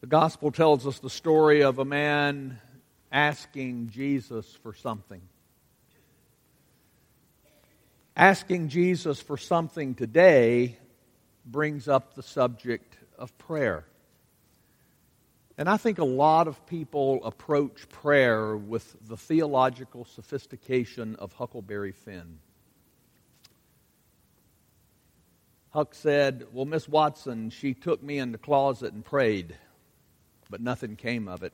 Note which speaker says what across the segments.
Speaker 1: The gospel tells us the story of a man asking Jesus for something. Asking Jesus for something today brings up the subject of prayer. And I think a lot of people approach prayer with the theological sophistication of Huckleberry Finn. Huck said, Well, Miss Watson, she took me in the closet and prayed but nothing came of it.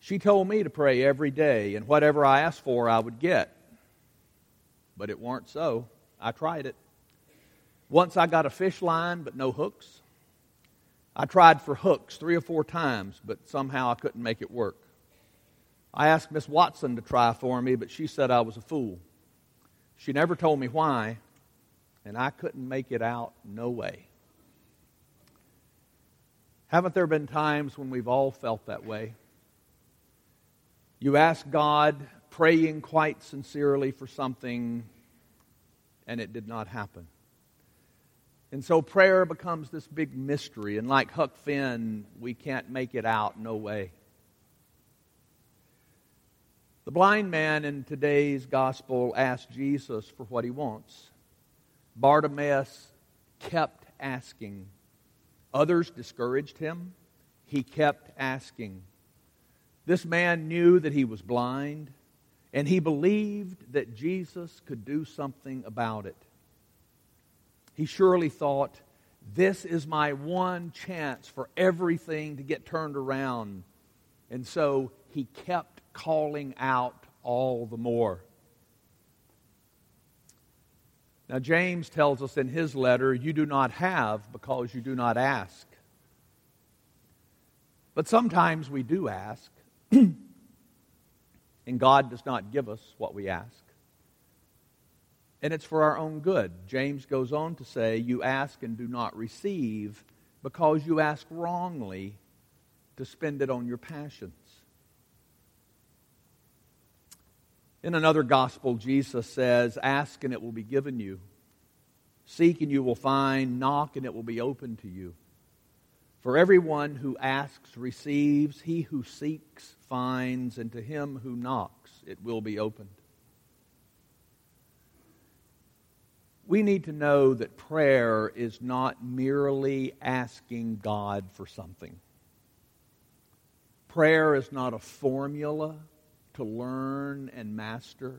Speaker 1: She told me to pray every day, and whatever I asked for, I would get. But it weren't so. I tried it. Once I got a fish line, but no hooks. I tried for hooks three or four times, but somehow I couldn't make it work. I asked Miss Watson to try for me, but she said I was a fool. She never told me why, and I couldn't make it out no way. Haven't there been times when we've all felt that way? You ask God, praying quite sincerely for something, and it did not happen. And so prayer becomes this big mystery, and like Huck Finn, we can't make it out, no way. The blind man in today's gospel asked Jesus for what he wants. Bartimaeus kept asking Others discouraged him. He kept asking. This man knew that he was blind, and he believed that Jesus could do something about it. He surely thought, This is my one chance for everything to get turned around. And so he kept calling out all the more. Now, James tells us in his letter, You do not have because you do not ask. But sometimes we do ask, and God does not give us what we ask. And it's for our own good. James goes on to say, You ask and do not receive because you ask wrongly to spend it on your passions. In another gospel, Jesus says, Ask and it will be given you. Seek and you will find. Knock and it will be open to you. For everyone who asks receives. He who seeks finds. And to him who knocks it will be opened. We need to know that prayer is not merely asking God for something. Prayer is not a formula to learn and master.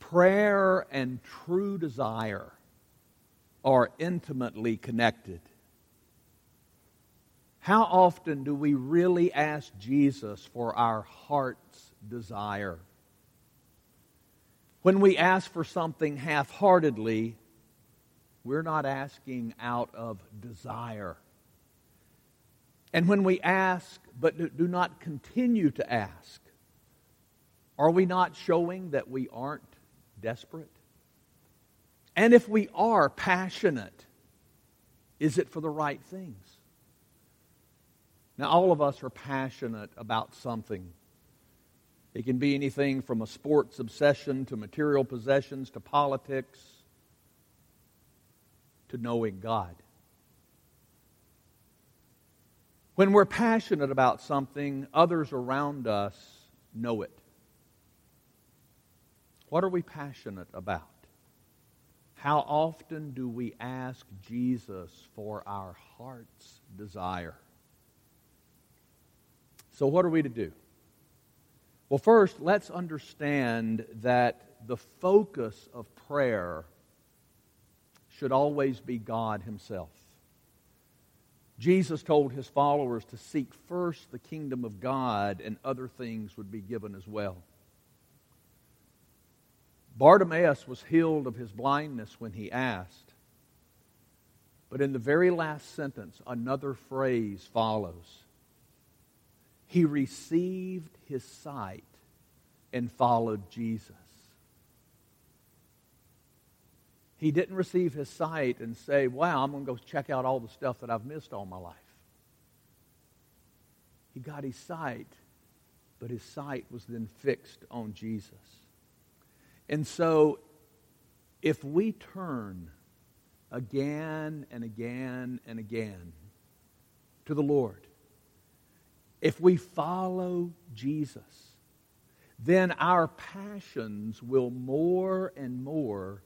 Speaker 1: Prayer and true desire are intimately connected. How often do we really ask Jesus for our heart's desire? When we ask for something half heartedly, we're not asking out of desire. And when we ask but do not continue to ask, are we not showing that we aren't desperate? And if we are passionate, is it for the right things? Now, all of us are passionate about something. It can be anything from a sports obsession to material possessions to politics to knowing God. When we're passionate about something, others around us know it. What are we passionate about? How often do we ask Jesus for our heart's desire? So, what are we to do? Well, first, let's understand that the focus of prayer should always be God Himself. Jesus told his followers to seek first the kingdom of God, and other things would be given as well. Bartimaeus was healed of his blindness when he asked. But in the very last sentence, another phrase follows. He received his sight and followed Jesus. He didn't receive his sight and say, Wow, I'm going to go check out all the stuff that I've missed all my life. He got his sight, but his sight was then fixed on Jesus. And so, if we turn again and again and again to the Lord, if we follow Jesus, then our passions will more and more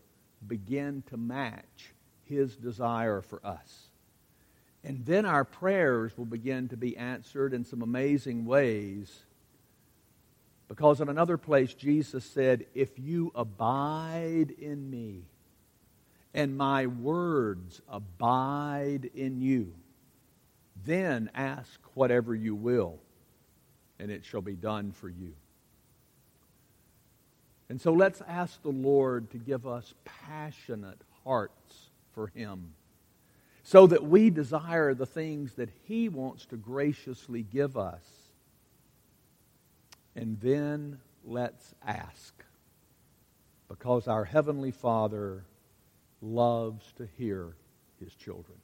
Speaker 1: begin to match His desire for us. And then our prayers will begin to be answered in some amazing ways. Because in another place, Jesus said, If you abide in me, and my words abide in you, then ask whatever you will, and it shall be done for you. And so let's ask the Lord to give us passionate hearts for Him so that we desire the things that He wants to graciously give us. And then let's ask because our Heavenly Father loves to hear His children.